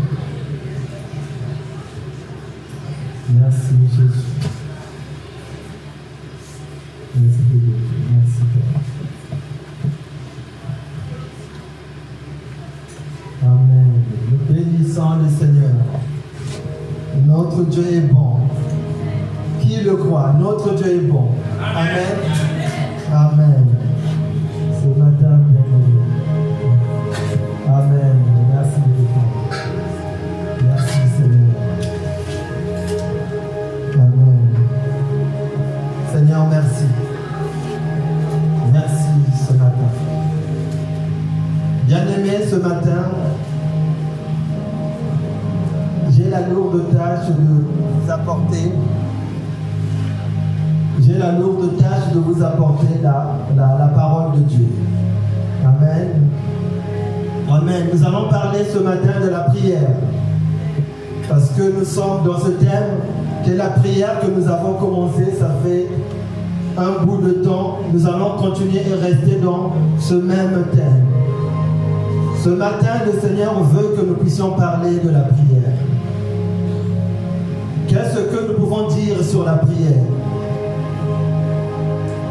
Amen. Merci Jésus. Apporter la, la, parole de Dieu. Amen. Amen. Nous allons parler ce matin de la prière. Parce que nous sommes dans ce thème qui est la prière que nous avons commencé, ça fait un bout de temps. Nous allons continuer et rester dans ce même thème. Ce matin, le Seigneur veut que nous puissions parler de la prière. Qu'est-ce que nous pouvons dire sur la prière?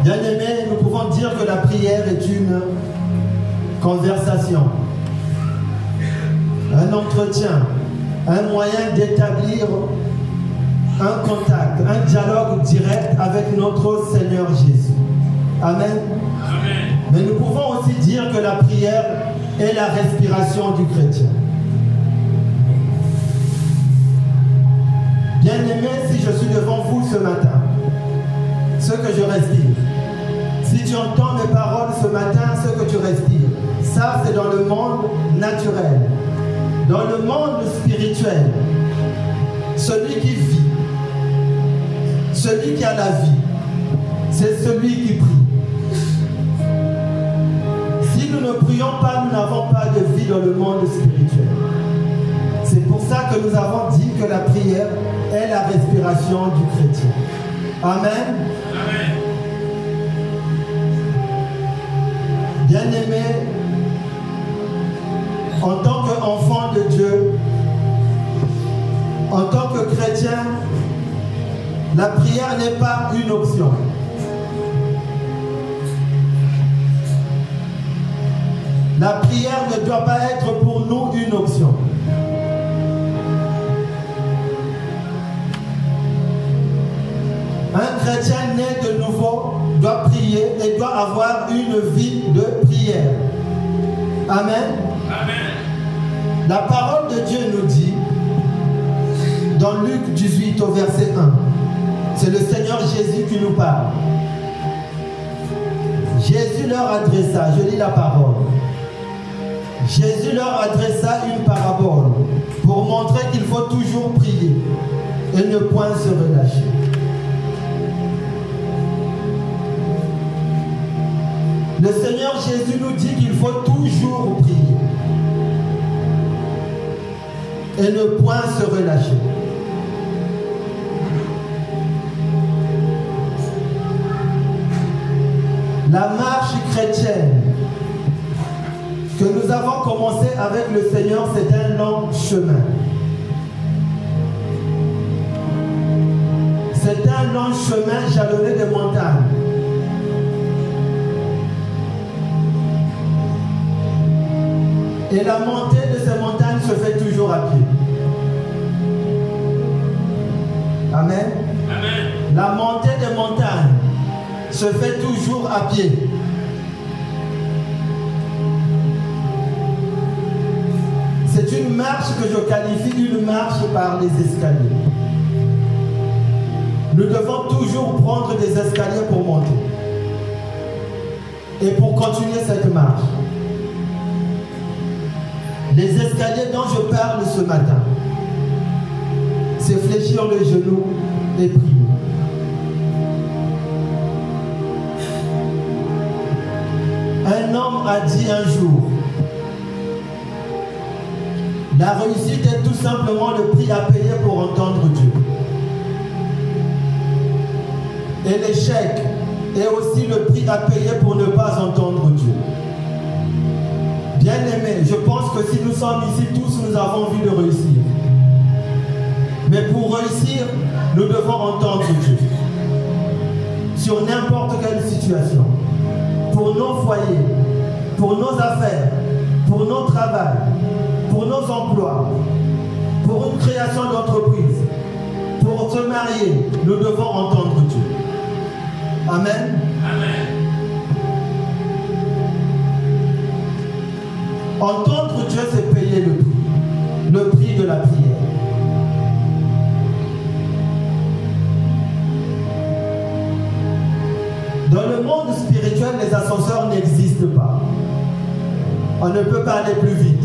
Bien aimé, nous pouvons dire que la prière est une conversation, un entretien, un moyen d'établir un contact, un dialogue direct avec notre Seigneur Jésus. Amen. Mais nous pouvons aussi dire que la prière est la respiration du chrétien. Bien aimé, si je suis devant vous ce matin, ce que je respire, entends mes paroles ce matin, ce que tu respires, ça c'est dans le monde naturel. Dans le monde spirituel, celui qui vit, celui qui a la vie, c'est celui qui prie. Si nous ne prions pas, nous n'avons pas de vie dans le monde spirituel. C'est pour ça que nous avons dit que la prière est la respiration du chrétien. Amen. Bien-aimé, en tant qu'enfant de Dieu, en tant que chrétien, la prière n'est pas une option. La prière ne doit pas être pour nous une option. Un chrétien né de nouveau doit prier et doit avoir une vie de prière. Amen. La parole de Dieu nous dit, dans Luc 18 au verset 1, c'est le Seigneur Jésus qui nous parle. Jésus leur adressa, je lis la parole. Jésus leur adressa une parabole pour montrer qu'il faut toujours prier et ne point se relâcher. Le Seigneur Jésus nous dit qu'il faut toujours prier et ne point se relâcher. La marche chrétienne que nous avons commencé avec le Seigneur, c'est un long chemin. C'est un long chemin jalonné de montagnes. Et la montée de ces montagnes se fait toujours à pied. Amen. La montée des montagnes se fait toujours à pied. C'est une marche que je qualifie une marche par les escaliers. Nous devons toujours prendre des escaliers pour monter. Et pour continuer cette marche. Les escaliers dont je parle ce matin, c'est fléchir le genou et prier. Un homme a dit un jour, la réussite est tout simplement le prix à payer pour entendre Dieu. Et l'échec est aussi le prix à payer pour ne pas entendre Dieu. Bien aimé, je pense que si nous sommes ici tous, nous avons envie de réussir. Mais pour réussir, nous devons entendre Dieu. Sur n'importe quelle situation. Pour nos foyers, pour nos affaires, pour nos travail, pour nos emplois, pour une création d'entreprise, pour se marier, nous devons entendre Dieu. Amen. Entendre Dieu, c'est payer le prix. Le prix de la prière. Dans le monde spirituel, les ascenseurs n'existent pas. On ne peut pas aller plus vite.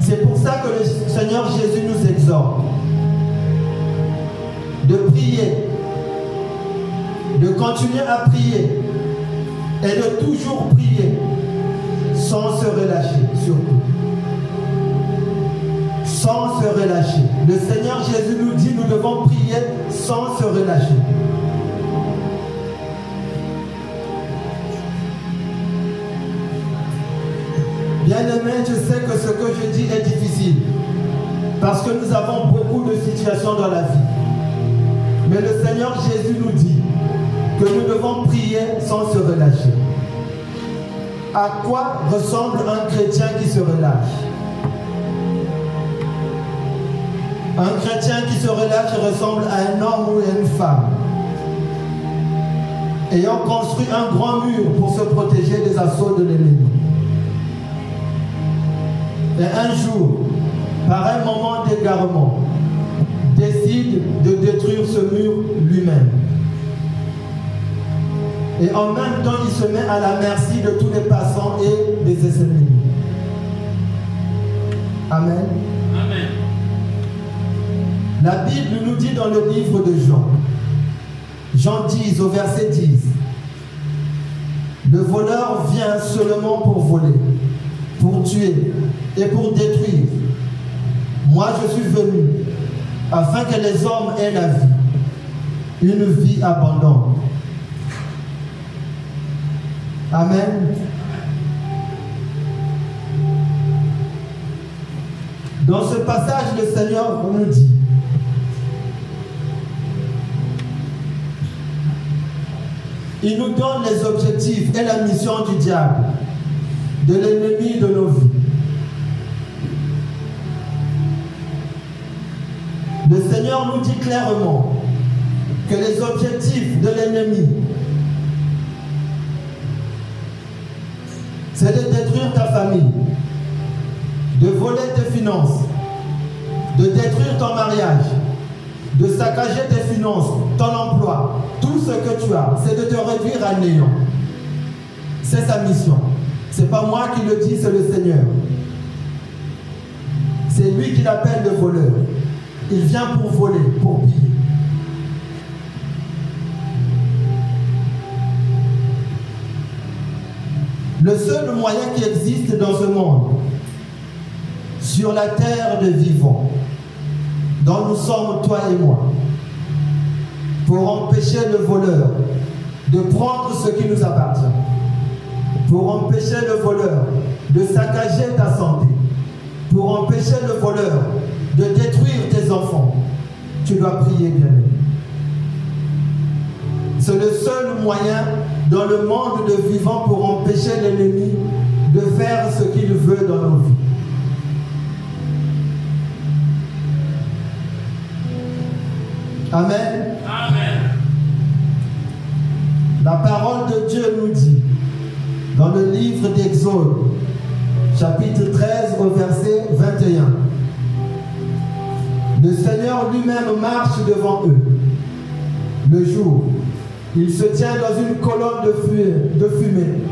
C'est pour ça que le Seigneur Jésus nous exhorte de prier, de continuer à prier et de toujours prier sans se relâcher surtout. Sans se relâcher. Le Seigneur Jésus nous dit nous devons prier sans se relâcher. Bien-aimé, je sais que ce que je dis est difficile parce que nous avons beaucoup de situations dans la vie. Mais le Seigneur Jésus nous dit que nous devons prier sans se relâcher. À quoi ressemble un chrétien qui se relâche? Un chrétien qui se relâche ressemble à un homme ou à une femme ayant construit un grand mur pour se protéger des assauts de l'ennemi. Et un jour, par un moment d'égarement, décide de détruire ce mur lui-même. Et en même temps, il se met à la merci de tous les passants et des ennemis. Amen. Amen. La Bible nous dit dans le livre de Jean, Jean 10 au verset 10, le voleur vient seulement pour voler, pour tuer et pour détruire. Moi, je suis venu afin que les hommes aient la vie, une vie abondante. Amen. Dans ce passage, le Seigneur nous dit, il nous donne les objectifs et la mission du diable, de l'ennemi de nos vies. Le Seigneur nous dit clairement que les objectifs de l'ennemi, c'est de détruire ta famille, de voler tes finances, de détruire ton mariage, de saccager tes finances, ton emploi, tout ce que tu as, c'est de te réduire à néant. C'est sa mission. C'est pas moi qui le dis, c'est le Seigneur. C'est lui qui l'appelle le voleur. Il vient pour voler, pour piller. Le seul moyen qui existe dans ce monde, sur la terre de vivants, dont nous sommes toi et moi, pour empêcher le voleur de prendre ce qui nous appartient, pour empêcher le voleur de saccager ta santé, pour empêcher le voleur de détruire tes enfants, tu dois prier bien. C'est le seul moyen dans le monde de vivants pour empêcher l'ennemi de faire ce qu'il veut dans nos vies. Amen. Amen. La parole de Dieu nous dit dans le livre d'Exode, chapitre 13 au verset 21. Le Seigneur lui-même marche devant eux. Le jour, il se tient dans une colonne de fumée,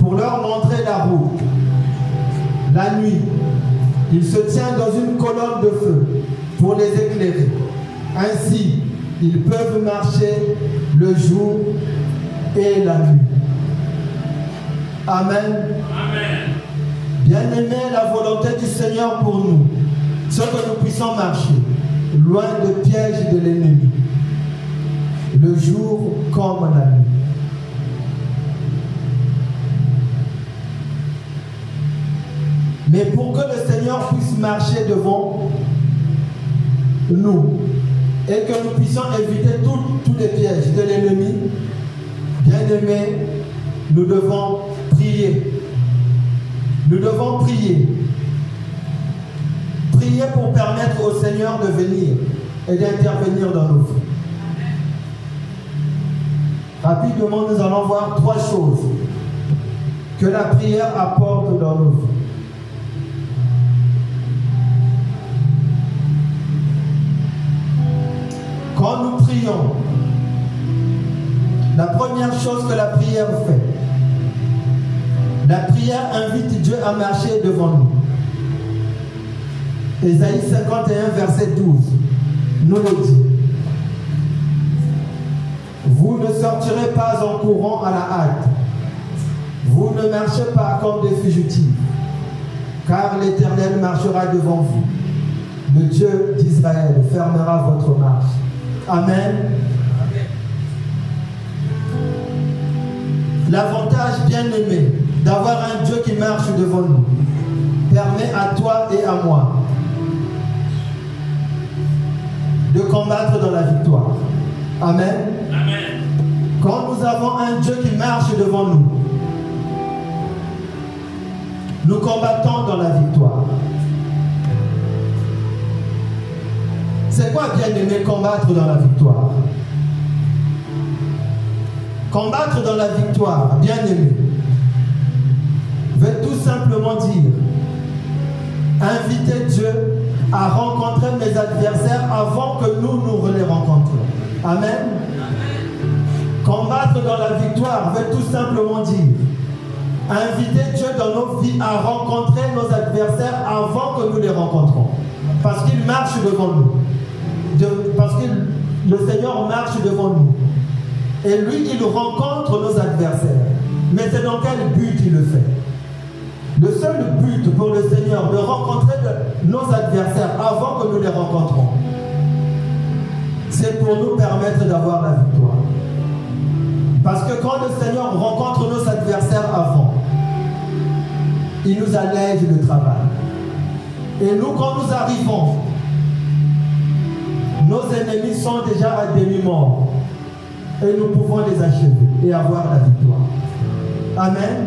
pour leur montrer la route. La nuit, il se tient dans une colonne de feu pour les éclairer. Ainsi, Ils peuvent marcher le jour et la nuit. Amen. Amen. Bien-aimé, la volonté du Seigneur pour nous, c'est que nous puissions marcher loin des pièges de l'ennemi, le jour comme la nuit. Mais pour que le Seigneur puisse marcher devant nous et que nous puissions éviter tous les pièges de l'ennemi, bien aimé, nous devons prier. Nous devons prier. Prier pour permettre au Seigneur de venir et d'intervenir dans nos vies. Rapidement, nous allons voir trois choses que la prière apporte dans nos vies. Quand nous prions, la première chose que la prière fait, la prière invite Dieu à marcher devant nous. Ésaïe 51, verset 12, nous le dit. Vous ne sortirez pas en courant à la hâte. Vous ne marchez pas comme des fugitifs, car l'Éternel marchera devant vous. Le Dieu d'Israël fermera votre marche. Amen. L'avantage bien aimé d'avoir un Dieu qui marche devant nous permet à toi et à moi de combattre dans la victoire. Amen. Amen. Devant nous, nous combattons dans la victoire. C'est quoi bien aimer combattre dans la victoire? Combattre dans la victoire, bien aimé, veut tout simplement dire inviter Dieu à rencontrer mes adversaires avant que nous nous les rencontrions. Amen. Dans la victoire veut tout simplement dire inviter Dieu dans nos vies à rencontrer nos adversaires avant que nous les rencontrons. Parce qu'il marche devant nous. Parce que le Seigneur marche devant nous. Et lui, il rencontre nos adversaires. Mais c'est dans quel but il le fait? Le seul but pour le Seigneur de rencontrer nos adversaires avant que nous les rencontrons, c'est pour nous permettre d'avoir la victoire. Parce que quand le Seigneur rencontre nos adversaires avant, il nous allège le travail. Et nous, quand nous arrivons, nos ennemis sont déjà à demi-mort. Et nous pouvons les achever et avoir la victoire. Amen.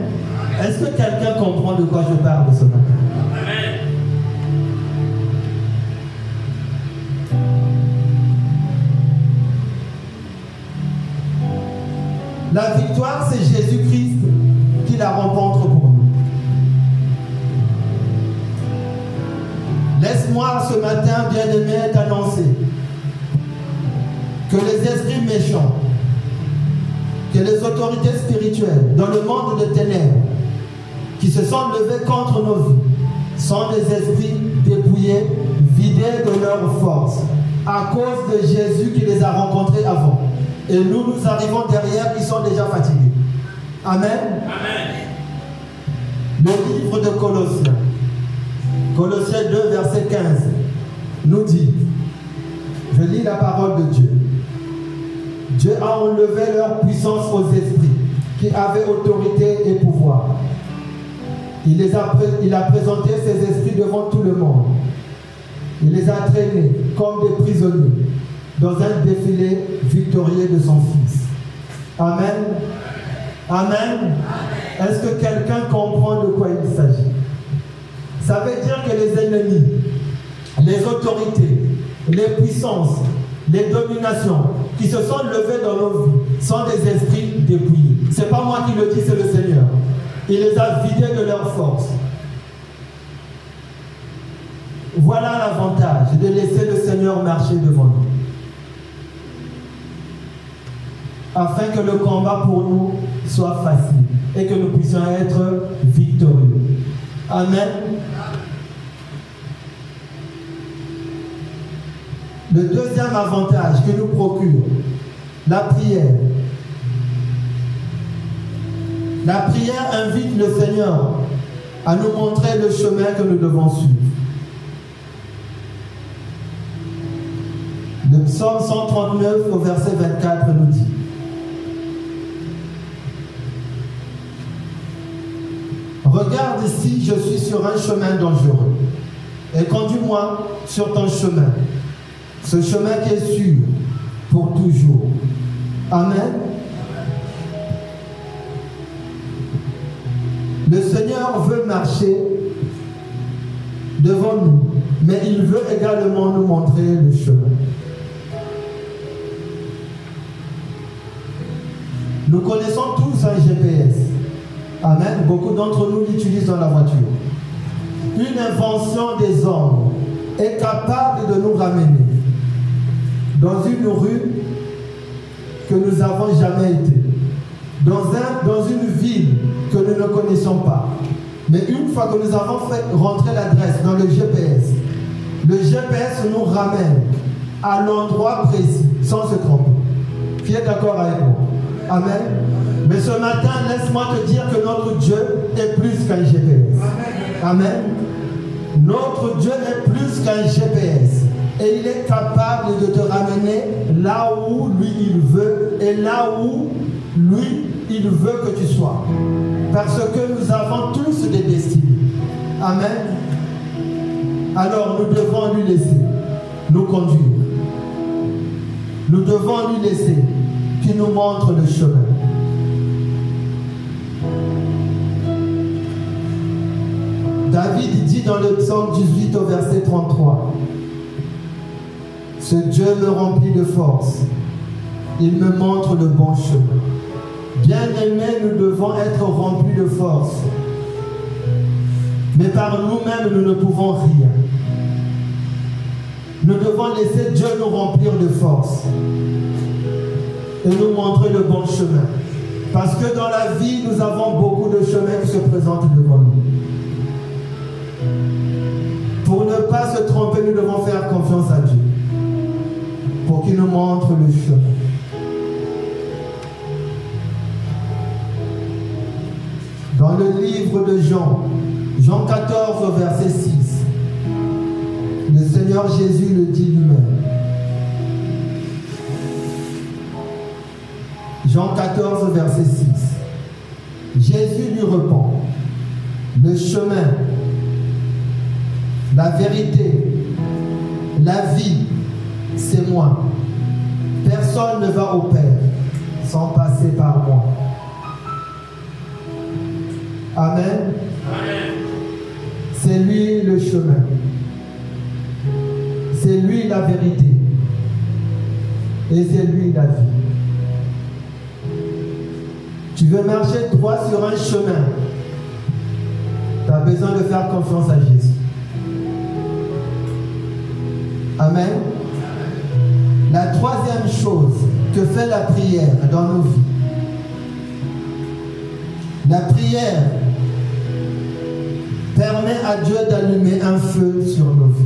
Est-ce que quelqu'un comprend de quoi je parle ce matin? La victoire, c'est Jésus-Christ qui la rencontre pour nous. Laisse-moi ce matin, bien-aimé, t'annoncer que les esprits méchants, que les autorités spirituelles dans le monde de ténèbres qui se sont levés contre nos vies sont des esprits dépouillés, vidés de leur force, à cause de Jésus qui les a rencontrés avant. Et nous, nous arrivons derrière, ils sont déjà fatigués. Amen. Amen. Le livre de Colossiens, Colossiens 2, verset 15, nous dit, je lis la parole de Dieu. Dieu a enlevé leur puissance aux esprits qui avaient autorité et pouvoir. Il, les a, il a présenté ces esprits devant tout le monde. Il les a traînés comme des prisonniers dans un défilé victorieux de son Fils. Amen. Amen. Est-ce que quelqu'un comprend de quoi il s'agit? Ça veut dire que les ennemis, les autorités, les puissances, les dominations qui se sont levées dans nos vies sont des esprits dépouillés. C'est pas moi qui le dis, c'est le Seigneur. Il les a vidés de leur force. Voilà l'avantage de laisser le Seigneur marcher devant nous. Afin que le combat pour nous soit facile et que nous puissions être victorieux. Amen. Le deuxième avantage que nous procure la prière. La prière invite le Seigneur à nous montrer le chemin que nous devons suivre. Le psaume 139 au verset 24 nous dit Regarde ici, je suis sur un chemin dangereux. Et conduis-moi sur ton chemin. Ce chemin qui est sûr pour toujours. Amen. Le Seigneur veut marcher devant nous, mais il veut également nous montrer le chemin. Nous connaissons tous un GPS. Amen. Beaucoup d'entre nous l'utilisent dans la voiture. Une invention des hommes est capable de nous ramener dans une rue que nous n'avons jamais été, dans, un, dans une ville que nous ne connaissons pas. Mais une fois que nous avons fait rentrer l'adresse dans le GPS, le GPS nous ramène à l'endroit précis sans se tromper. Qui est d'accord avec moi? Amen. Mais ce matin, laisse-moi te dire que notre Dieu est plus qu'un GPS. Amen. Notre Dieu est plus qu'un GPS. Et il est capable de te ramener là où lui il veut et là où lui il veut que tu sois. Parce que nous avons tous des destinées. Amen. Alors nous devons lui laisser nous conduire. Nous devons lui laisser qu'il nous montre le chemin. David dit dans le psaume 18 au verset 33, Ce Dieu me remplit de force, il me montre le bon chemin. Bien-aimés, nous devons être remplis de force. Mais par nous-mêmes, nous ne pouvons rien. Nous devons laisser Dieu nous remplir de force et nous montrer le bon chemin. Parce que dans la vie, nous avons beaucoup de chemins qui se présentent devant nous. Tromper, nous devons faire confiance à Dieu. Pour qu'il nous montre le chemin. Dans le livre de Jean, Jean 14 verset 6, le Seigneur Jésus le dit lui-même. Jean 14 verset 6. Jésus lui répond, le chemin, la vérité, la vie, c'est moi. Personne ne va au Père sans passer par moi. Amen. C'est lui le chemin. C'est lui la vérité. Et c'est lui la vie. Tu veux marcher droit sur un chemin. Tu as besoin de faire confiance à Jésus. Amen. La troisième chose que fait la prière dans nos vies. La prière permet à Dieu d'allumer un feu sur nos vies.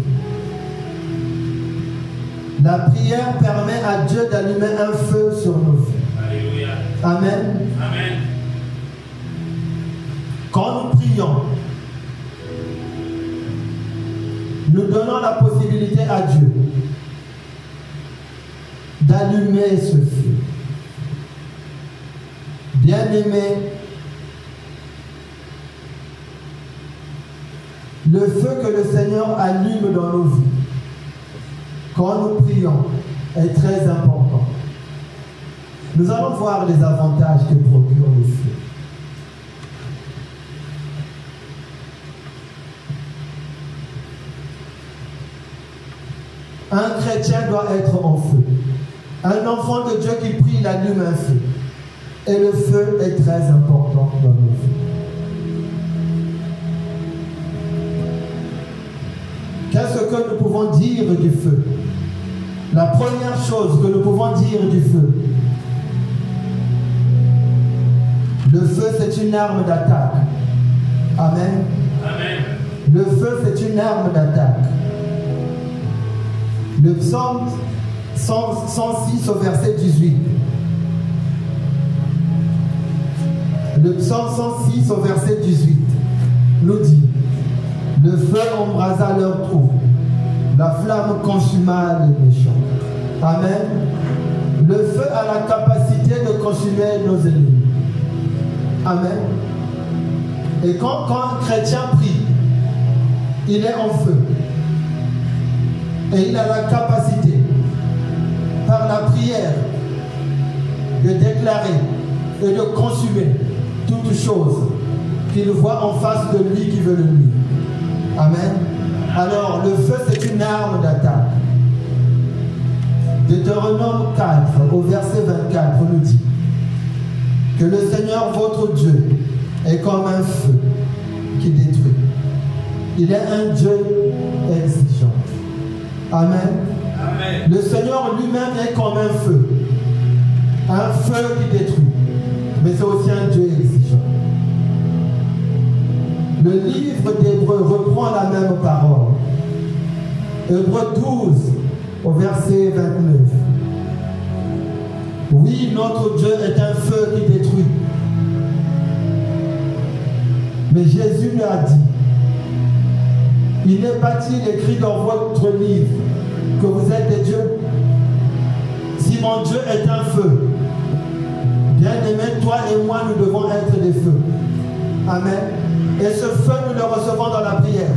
La prière permet à Dieu d'allumer un feu sur nos vies. Alléluia. Amen. Amen. Quand nous prions, nous donnons la possibilité à Dieu d'allumer ce feu. Bien-aimé, le feu que le Seigneur allume dans nos vies, quand nous prions, est très important. Nous allons voir les avantages que procure le feu. Un chrétien doit être en feu. Un enfant de Dieu qui prie, il allume un feu. Et le feu est très important dans nos vies. Qu'est-ce que nous pouvons dire du feu? La première chose que nous pouvons dire du feu, le feu c'est une arme d'attaque. Amen. Amen. Le feu c'est une arme d'attaque. Le psaume 100 106 au verset 18. Le psaume 106 au verset 18 nous dit Le feu embrasa leur trou, la flamme consuma les méchants. Amen. Le feu a la capacité de consumer nos ennemis. Amen. Et quand, quand un chrétien prie, il est en feu. Et il a la capacité, par la prière, de déclarer et de consumer toutes choses qu'il voit en face de lui qui veut le nuire. Amen. Alors, le feu, c'est une arme d'attaque. Deutéronome 4, au verset 24, nous dit que le Seigneur, votre Dieu, est comme un feu qui détruit. Il est un Dieu exigeant. Amen. Le Seigneur lui-même est comme un feu. Un feu qui détruit. Mais c'est aussi un Dieu exigeant. Le livre d'Hébreu reprend la même parole. Hébreu 12, au verset 29. Oui, notre Dieu est un feu qui détruit. Mais Jésus lui a dit, il n'est pas-il écrit dans votre livre que vous êtes des dieux Si mon Dieu est un feu, bien aimé, toi et moi, nous devons être des feux. Amen. Et ce feu, nous le recevons dans la prière.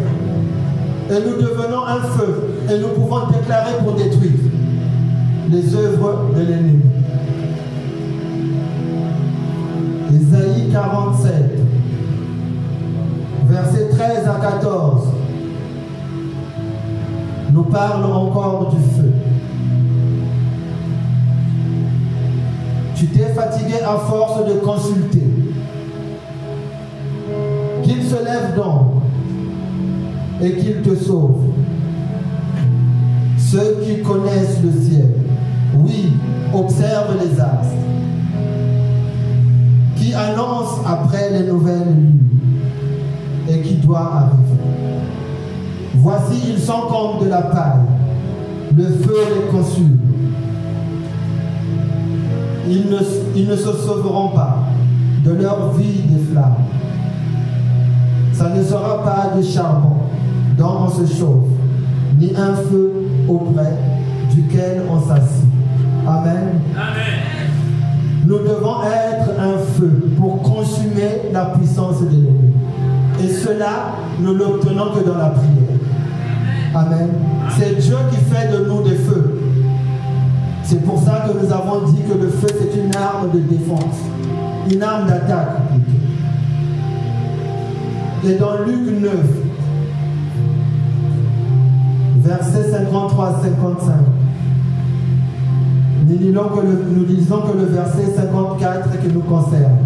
Et nous devenons un feu. Et nous pouvons déclarer pour détruire les œuvres de l'ennemi. Ésaïe 47, versets 13 à 14, nous parle encore du feu. Tu t'es fatigué à force de consulter. Qu'il se lève donc et qu'il te sauve. Ceux qui connaissent le ciel, oui, observent les astres, qui annoncent après les nouvelles lunes et qui doit arriver. Voici, ils sont comme de la paille, le feu les consume. Ils ne, ils ne se sauveront pas de leur vie des flammes. Ça ne sera pas du charbon dont on se chauffe, ni un feu auprès duquel on s'assied. Amen. Amen. Nous devons être un feu pour consumer la puissance de l'ennemi. Et cela, nous l'obtenons que dans la prière. Amen. C'est Dieu qui fait de nous des feux. C'est pour ça que nous avons dit que le feu, c'est une arme de défense, une arme d'attaque. Et dans Luc 9, versets 53 à 55, nous nous lisons que le verset 54 qui nous concerne.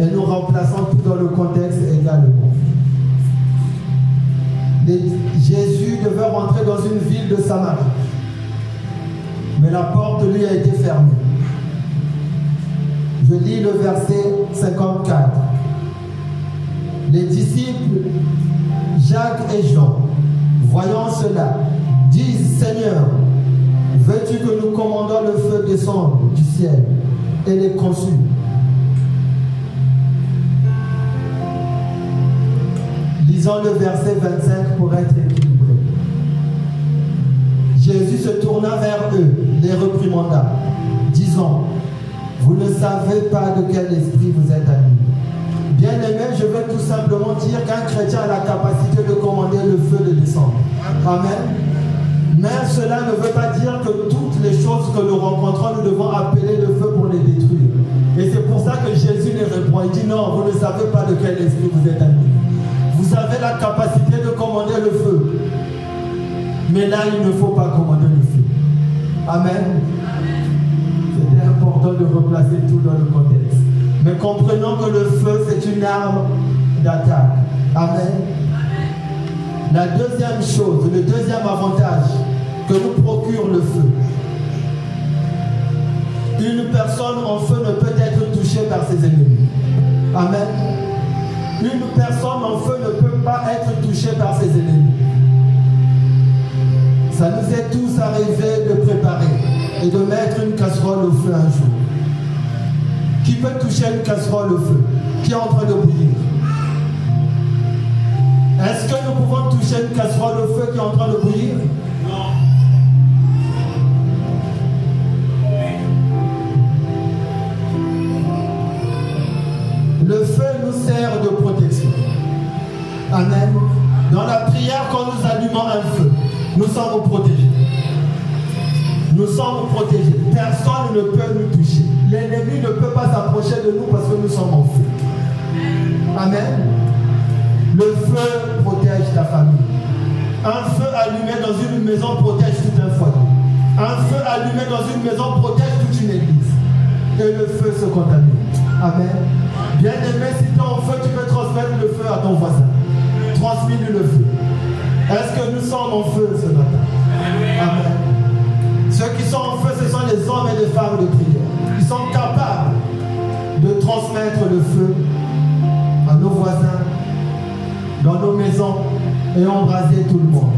Et nous remplaçons tout dans le contexte également. Jésus devait rentrer dans une ville de Samarie. Mais la porte lui a été fermée. Je lis le verset 54. Les disciples, Jacques et Jean, voyant cela, disent Seigneur, veux-tu que nous commandons le feu descendre du ciel et les consume Lisons le verset 25 pour être équilibré. Jésus se tourna vers eux, les reprimanda, disant, vous ne savez pas de quel esprit vous êtes animés. Bien aimé, je veux tout simplement dire qu'un chrétien a la capacité de commander le feu de descendre. Amen. Mais cela ne veut pas dire que toutes les choses que nous rencontrons, nous devons appeler le feu pour les détruire. Et c'est pour ça que Jésus les répond. Il dit non, vous ne savez pas de quel esprit vous êtes animés. Vous avez la capacité de commander le feu. Mais là, il ne faut pas commander le feu. Amen. C'était important de replacer tout dans le contexte. Mais comprenons que le feu, c'est une arme d'attaque. Amen. La deuxième chose, le deuxième avantage que nous procure le feu. Une personne en feu ne peut être touchée par ses ennemis. Amen. Une personne en feu ne peut pas être touchée par ses ennemis. Ça nous est tous arrivé de préparer et de mettre une casserole au feu un jour. Qui peut toucher une casserole au feu? Qui est en train de bouillir? Est-ce que nous pouvons toucher une casserole au feu qui est en train de bouillir? Le feu nous sert de protection. Amen. Dans la prière, quand nous allumons un feu, nous sommes protégés. Nous sommes protégés. Personne ne peut nous toucher. L'ennemi ne peut pas s'approcher de nous parce que nous sommes en feu. Amen. Le feu protège ta famille. Un feu allumé dans une maison protège tout un foyer. Un feu allumé dans une maison protège toute une église. Et le feu se contamine. Amen. Bien aimé, si tu es en feu, tu peux transmettre le feu à ton voisin. Transmets-lui le feu. Est-ce que nous sommes en feu ce matin? Amen. Ceux qui sont en feu, ce sont les hommes et les femmes de prière. Ils sont capables de transmettre le feu à nos voisins, dans nos maisons et embraser tout le monde.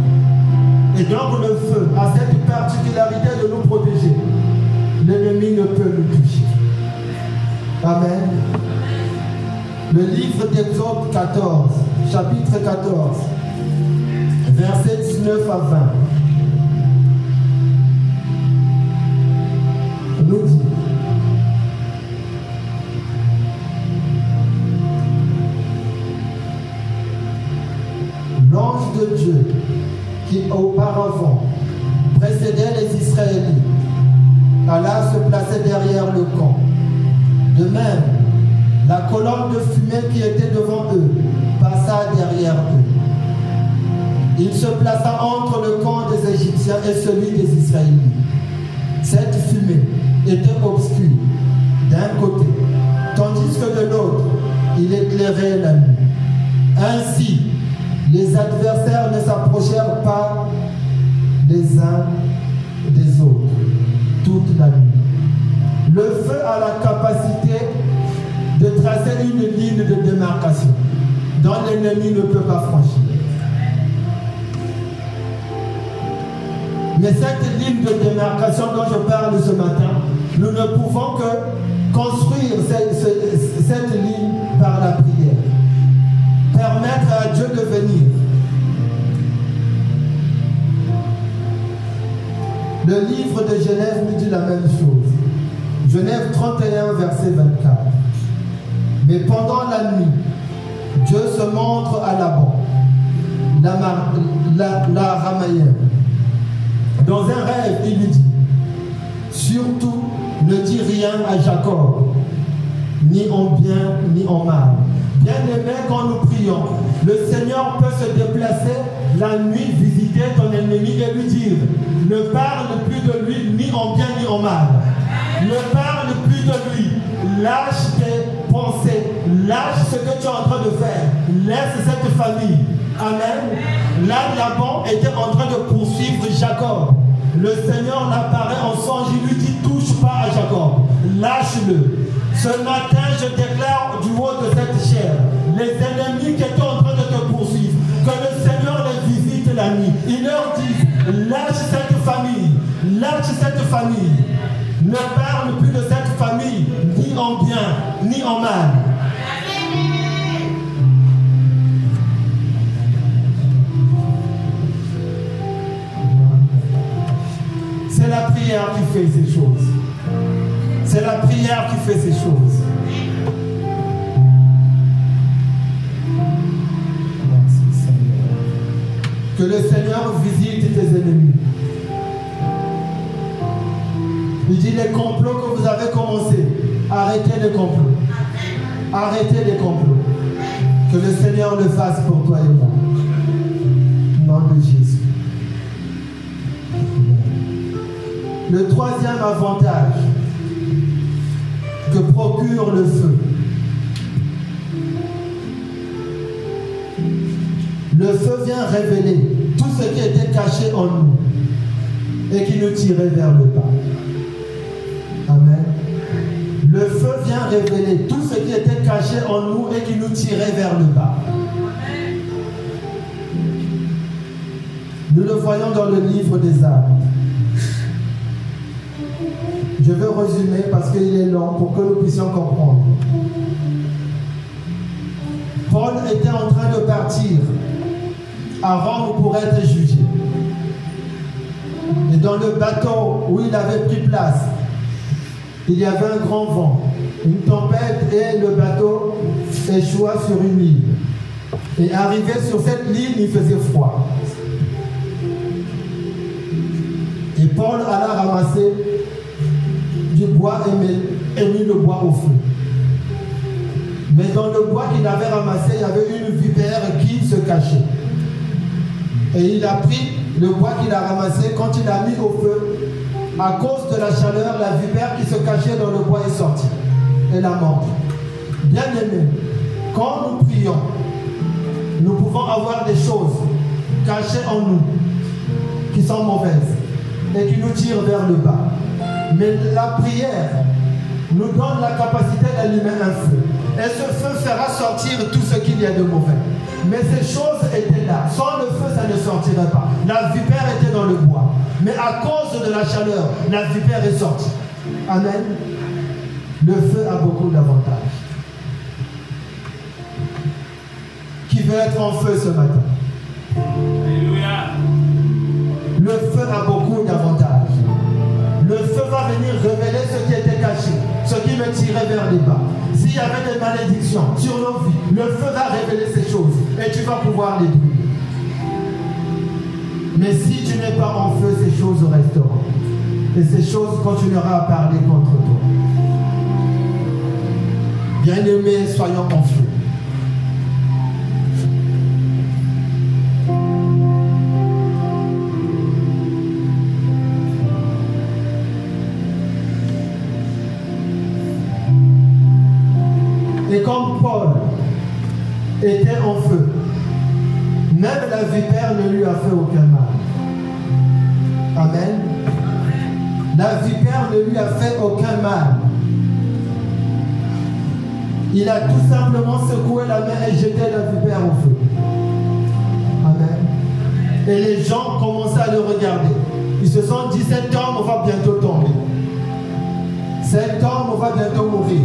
Et donc le feu a cette particularité de nous protéger. L'ennemi ne peut nous toucher. Amen. Le livre d'Exode 14, chapitre 14, versets 19 à 20. nous dit L'ange de Dieu qui auparavant précédait les Israélites alla se placer derrière le camp. De même, la colonne de fumée qui était devant eux passa derrière eux. Il se plaça entre le camp des Égyptiens et celui des Israélites. Cette fumée était obscure d'un côté, tandis que de l'autre, il éclairait la nuit. Ainsi, les adversaires ne s'approchèrent pas les uns des autres toute la nuit. Le feu a la capacité de tracer une ligne de démarcation dont l'ennemi ne peut pas franchir. Mais cette ligne de démarcation dont je parle ce matin, nous ne pouvons que construire cette, ligne par la prière. Permettre à Dieu de venir. Le livre de Genèse nous dit la même chose. Genèse 31, verset 24. Mais pendant la nuit, Dieu se montre à Laban, la, la, la Ramaïenne. Dans un rêve, il lui dit, surtout ne dis rien à Jacob, ni en bien, ni en mal. Bien aimé, quand nous prions, le Seigneur peut se déplacer la nuit, visiter ton ennemi et lui dire, ne parle plus de lui, ni en bien, ni en mal. Ne parle plus de lui. Lâche tes Lâche ce que tu es en train de faire. Laisse cette famille. Amen. Là, Laban était en train de poursuivre Jacob. Le Seigneur l'apparaît en songe. Il lui dit touche pas à Jacob. Lâche-le. Ce matin, je déclare du haut de cette chair, les ennemis qui étaient en train de te poursuivre, que le Seigneur les visite la nuit. Il leur dit, lâche cette famille, lâche cette famille. Ne parle plus de cette famille, en bien, ni en mal. C'est la prière qui fait ces choses. C'est la prière qui fait ces choses. Que le Seigneur visite tes ennemis. Il dit les complots que vous avez commencés, arrêtez les complots. Arrêtez les complots. Que le Seigneur le fasse pour toi et moi. Nom de Jésus. Le troisième avantage que procure le feu. Le feu vient révéler tout ce qui était caché en nous et qui nous tirait vers le bas. Vient révéler tout ce qui était caché en nous et qui nous tirait vers le bas. Nous le voyons dans le livre des Actes. Je vais résumer parce qu'il est long pour que nous puissions comprendre. Paul était en train de partir avant pour être jugé. Et dans le bateau où il avait pris place, il y avait un grand vent, une tempête et le bateau échoua sur une île. Et arrivé sur cette île, il faisait froid. Et Paul alla ramasser du bois et mit, le bois au feu. Mais dans le bois qu'il avait ramassé, il y avait une vipère qui se cachait. Et il a pris le bois qu'il a ramassé, quand il a mis au feu, à cause de la chaleur, la vipère qui se cachait dans le bois est sortie. Et la mort. Bien aimé, quand nous prions, nous pouvons avoir des choses cachées en nous qui sont mauvaises et qui nous tirent vers le bas. Mais la prière nous donne la capacité d'allumer un feu. Et ce feu fera sortir tout ce qu'il y a de mauvais. Mais ces choses étaient là. Sans le feu, ça ne sortirait pas. La vipère était dans le bois. Mais à cause de la chaleur, la vipère est sortie. Amen. Le feu a beaucoup d'avantages. Qui veut être en feu ce matin? Alléluia. Le feu a beaucoup d'avantages. Le feu va venir révéler ce qui était caché, ce qui me tirait vers les bas. S'il y avait des malédictions sur nos vies, le feu va révéler ces choses et tu vas pouvoir les brûler. Mais si tu n'es pas en feu, ces choses resteront. Et ces choses continueront à parler contre toi. Bien-aimés, soyons en feu. Et comme Paul était en feu, même la vipère ne lui a fait aucun mal. Amen. La vipère ne lui a fait aucun mal. Il a tout simplement secoué la main et jeté la vipère au feu. Amen. Et les gens commençaient à le regarder. Ils se sont dit, cet homme va bientôt tomber. Cet homme va bientôt mourir.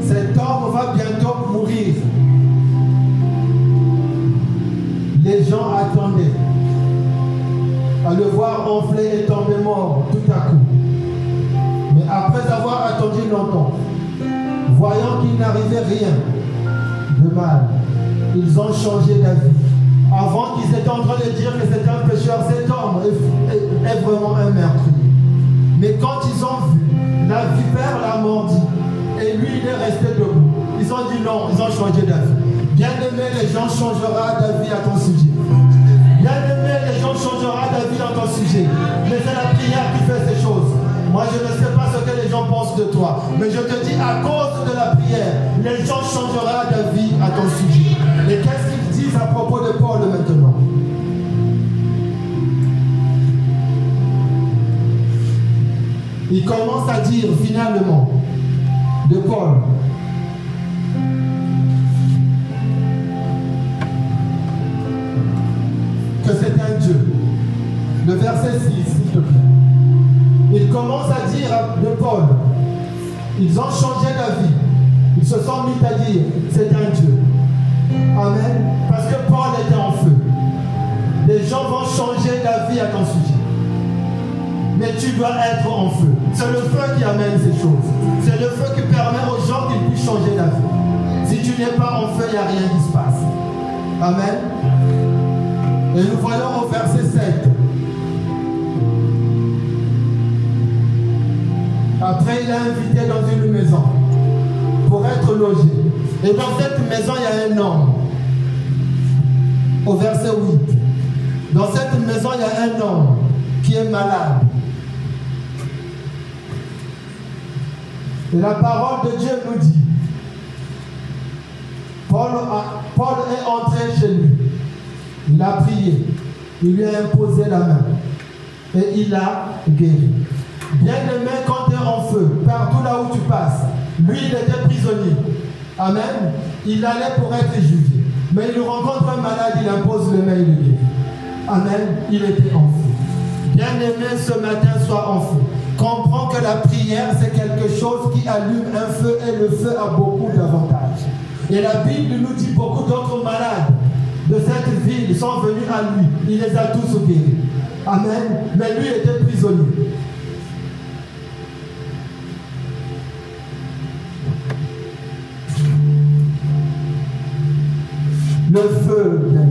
Cet homme va bientôt mourir. Les gens attendaient à le voir enfler et tomber mort tout à coup. Mais après avoir attendu longtemps, voyant qu'il n'arrivait rien de mal, ils ont changé d'avis. Avant qu'ils étaient en train de dire que c'était un pécheur, cet homme est, vraiment un meurtrier. Mais quand ils ont vu, la vipère l'a mordi. Et lui, il est resté debout. Ils ont dit non, ils ont changé d'avis. Bien aimé, les gens changeront d'avis à ton sujet. Bien aimé, les gens changeront d'avis dans ton sujet. Mais c'est la prière qui fait ces choses. Moi, je ne sais que les gens pensent de toi. Mais je te dis, à cause de la prière, les gens changeront d'avis à ton sujet. Et qu'est-ce qu'ils disent à propos de Paul maintenant? Il commence à dire finalement de Paul que c'est un Dieu. Le verset 6, s'il te plaît. Commence à dire de Paul, ils ont changé d'avis. Ils se sont mis à dire, c'est un Dieu. Amen. Parce que Paul était en feu. Les gens vont changer d'avis à ton sujet. Mais tu dois être en feu. C'est le feu qui amène ces choses. C'est le feu qui permet aux gens qu'ils puissent changer d'avis. Si tu n'es pas en feu, il n'y a rien qui se passe. Amen. Et nous voyons Après, il a invité dans une maison pour être logé. Et dans cette maison, il y a un homme. Au verset 8. Dans cette maison, il y a un homme qui est malade. Et la parole de Dieu nous dit, Paul, a- Paul est entré chez lui. Il a prié. Il lui a imposé la main. Et il a guéri. Bien aimé, quand en feu, partout là où tu passes, lui il était prisonnier. Amen. Il allait pour être jugé. Mais il rencontre un malade, il impose les mains, il le. Amen. Il était en feu. Bien-aimé, ce matin, sois en feu. Comprends que la prière, c'est quelque chose qui allume un feu et le feu a beaucoup d'avantages. Et la Bible nous dit beaucoup d'autres malades de cette ville sont venus à lui. Il les a tous guéris. Amen. Mais lui était prisonnier. Le feu, bien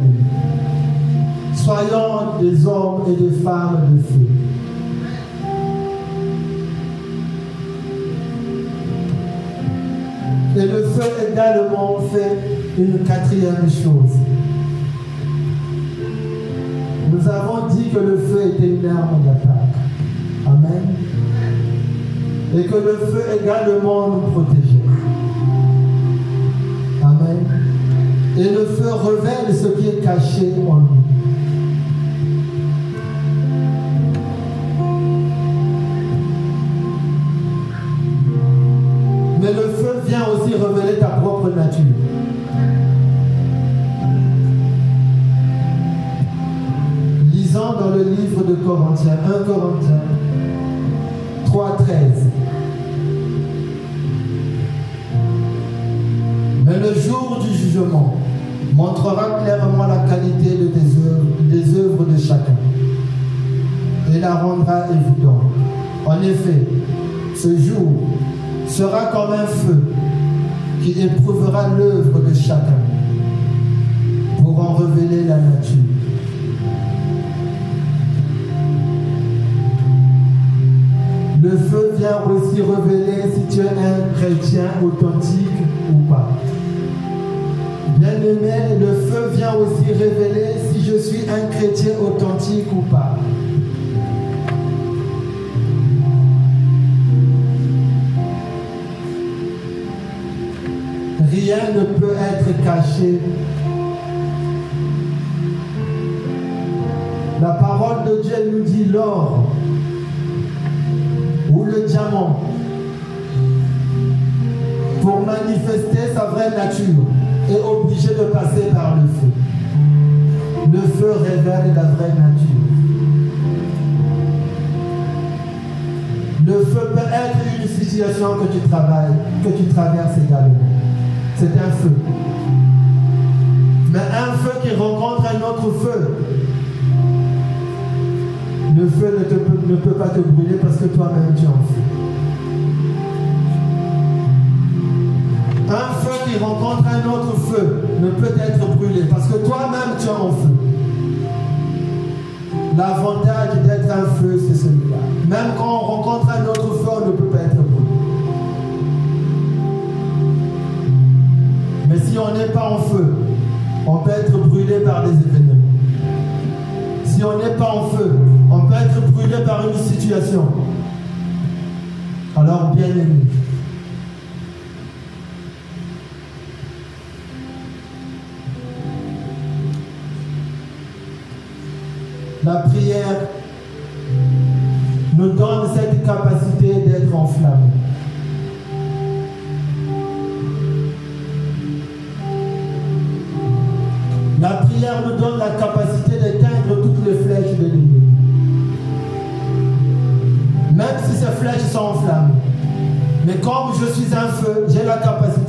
Soyons des hommes et des femmes de feu. Et le feu également fait une quatrième chose. Nous avons dit que le feu était une arme d'attaque. Amen. Et que le feu également nous protégeait. Amen. Et le feu révèle ce qui est caché en nous. Mais le feu vient aussi révéler ta propre nature. Lisons dans le livre de Corinthiens, 1 Corinthiens qualité de tes œuvres, des œuvres de chacun et la rendra évidente. En effet, ce jour sera comme un feu qui éprouvera l'œuvre de chacun pour en révéler la nature. Le feu vient aussi révéler si tu es un chrétien authentique. Bien-aimé, le feu vient aussi révéler si je suis un chrétien authentique ou pas. Rien ne peut être caché. La parole de Dieu nous dit l'or ou le diamant pour manifester sa vraie nature obligé de passer par le feu. Le feu révèle la vraie nature. Le feu peut être une situation que tu travailles, que tu traverses également. C'est un feu. Mais un feu qui rencontre un autre feu, le feu ne, peut, ne peut pas te brûler parce que toi-même tu es en feu. Un feu qui rencontre un autre feu ne peut être brûlé parce que toi-même tu es en feu. L'avantage d'être un feu, c'est celui-là. Même quand on rencontre un autre feu, on ne peut pas être brûlé. Mais si on n'est pas en feu, on peut être brûlé par des événements. Si on n'est pas en feu, on peut être brûlé par une situation. Alors, bien aimé, nous donne cette capacité d'être enflammé. La prière nous donne la capacité d'éteindre toutes les flèches de l'ennemi. Même si ces flèches sont enflammées. Mais comme je suis un feu, j'ai la capacité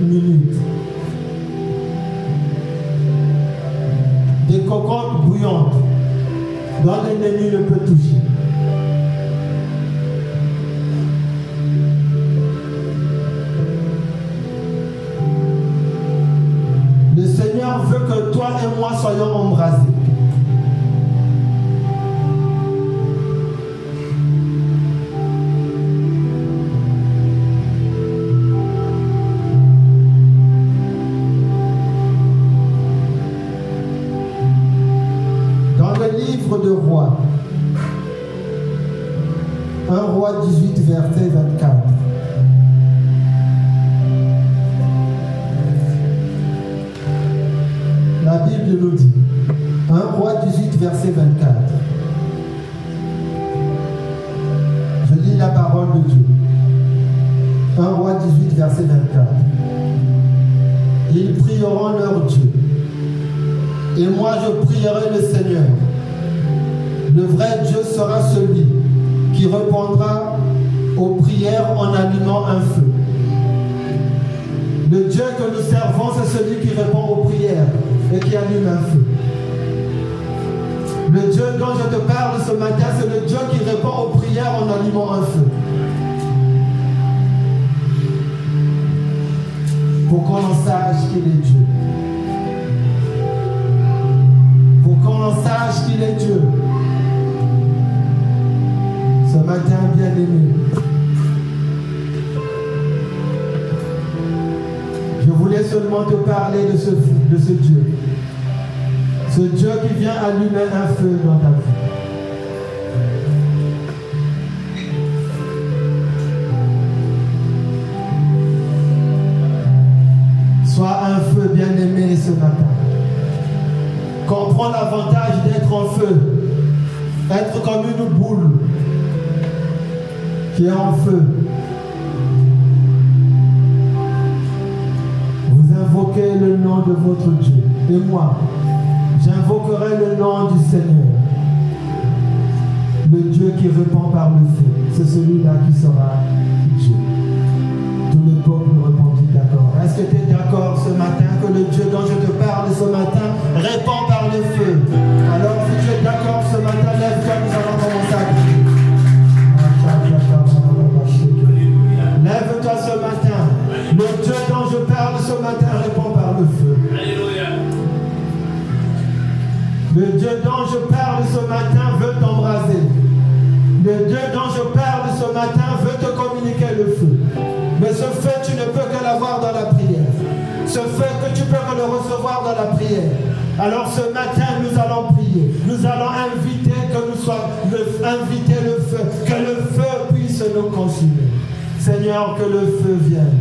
minutes. Des cocottes bouillantes dont l'ennemi ne peut toucher. 18, verset 24. Ils prieront leur Dieu. Et moi, je prierai le Seigneur. Le vrai Dieu sera celui qui répondra aux prières en allumant un feu. Le Dieu que nous servons, c'est celui qui répond aux prières et qui allume un feu. Le Dieu dont je te parle ce matin, c'est le Dieu qui répond aux prières en allumant un feu. Pour qu'on en sache qu'il est Dieu. Pour qu'on en sache qu'il est Dieu. Ce matin, bien aimé, je voulais seulement te parler de ce, de ce Dieu. Ce Dieu qui vient allumer un feu dans ta vie. Ce matin. Comprends l'avantage d'être en feu. Être comme une boule qui est en feu. Vous invoquez le nom de votre Dieu. Et moi, j'invoquerai le nom du Seigneur. Le Dieu qui répond par le feu. C'est celui-là qui sera Dieu. Tout le peuple répond d'accord. Est-ce que tu es ce matin que le Dieu dont je te parle ce matin répond par le feu Alors si tu es d'accord ce matin, lève-toi, nous allons commencer à prier. Lève-toi ce matin. Le Dieu dont je parle ce matin répond par le feu. Le Dieu dont je parle ce matin veut t'embraser. Le Dieu dont je parle ce matin veut te communiquer le feu. Mais ce feu, tu ne peux que l'avoir dans la. Ce feu que tu peux le recevoir dans la prière. Alors ce matin, nous allons prier. Nous allons inviter que nous soyons, le- inviter le feu, que le feu puisse nous consumer. Seigneur, que le feu vienne.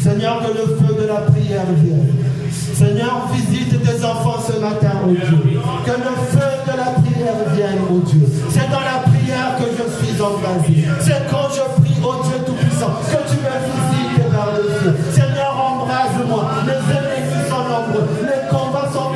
Seigneur, que le feu de la prière vienne. Seigneur, visite tes enfants ce matin, oh Dieu. Que le feu de la prière vienne, oh Dieu. C'est dans la prière que je suis embrasé. C'est quand je prie, oh Dieu Tout-Puissant, que tu me visites par le feu. Les ennemis sont nombreux. Les combats sont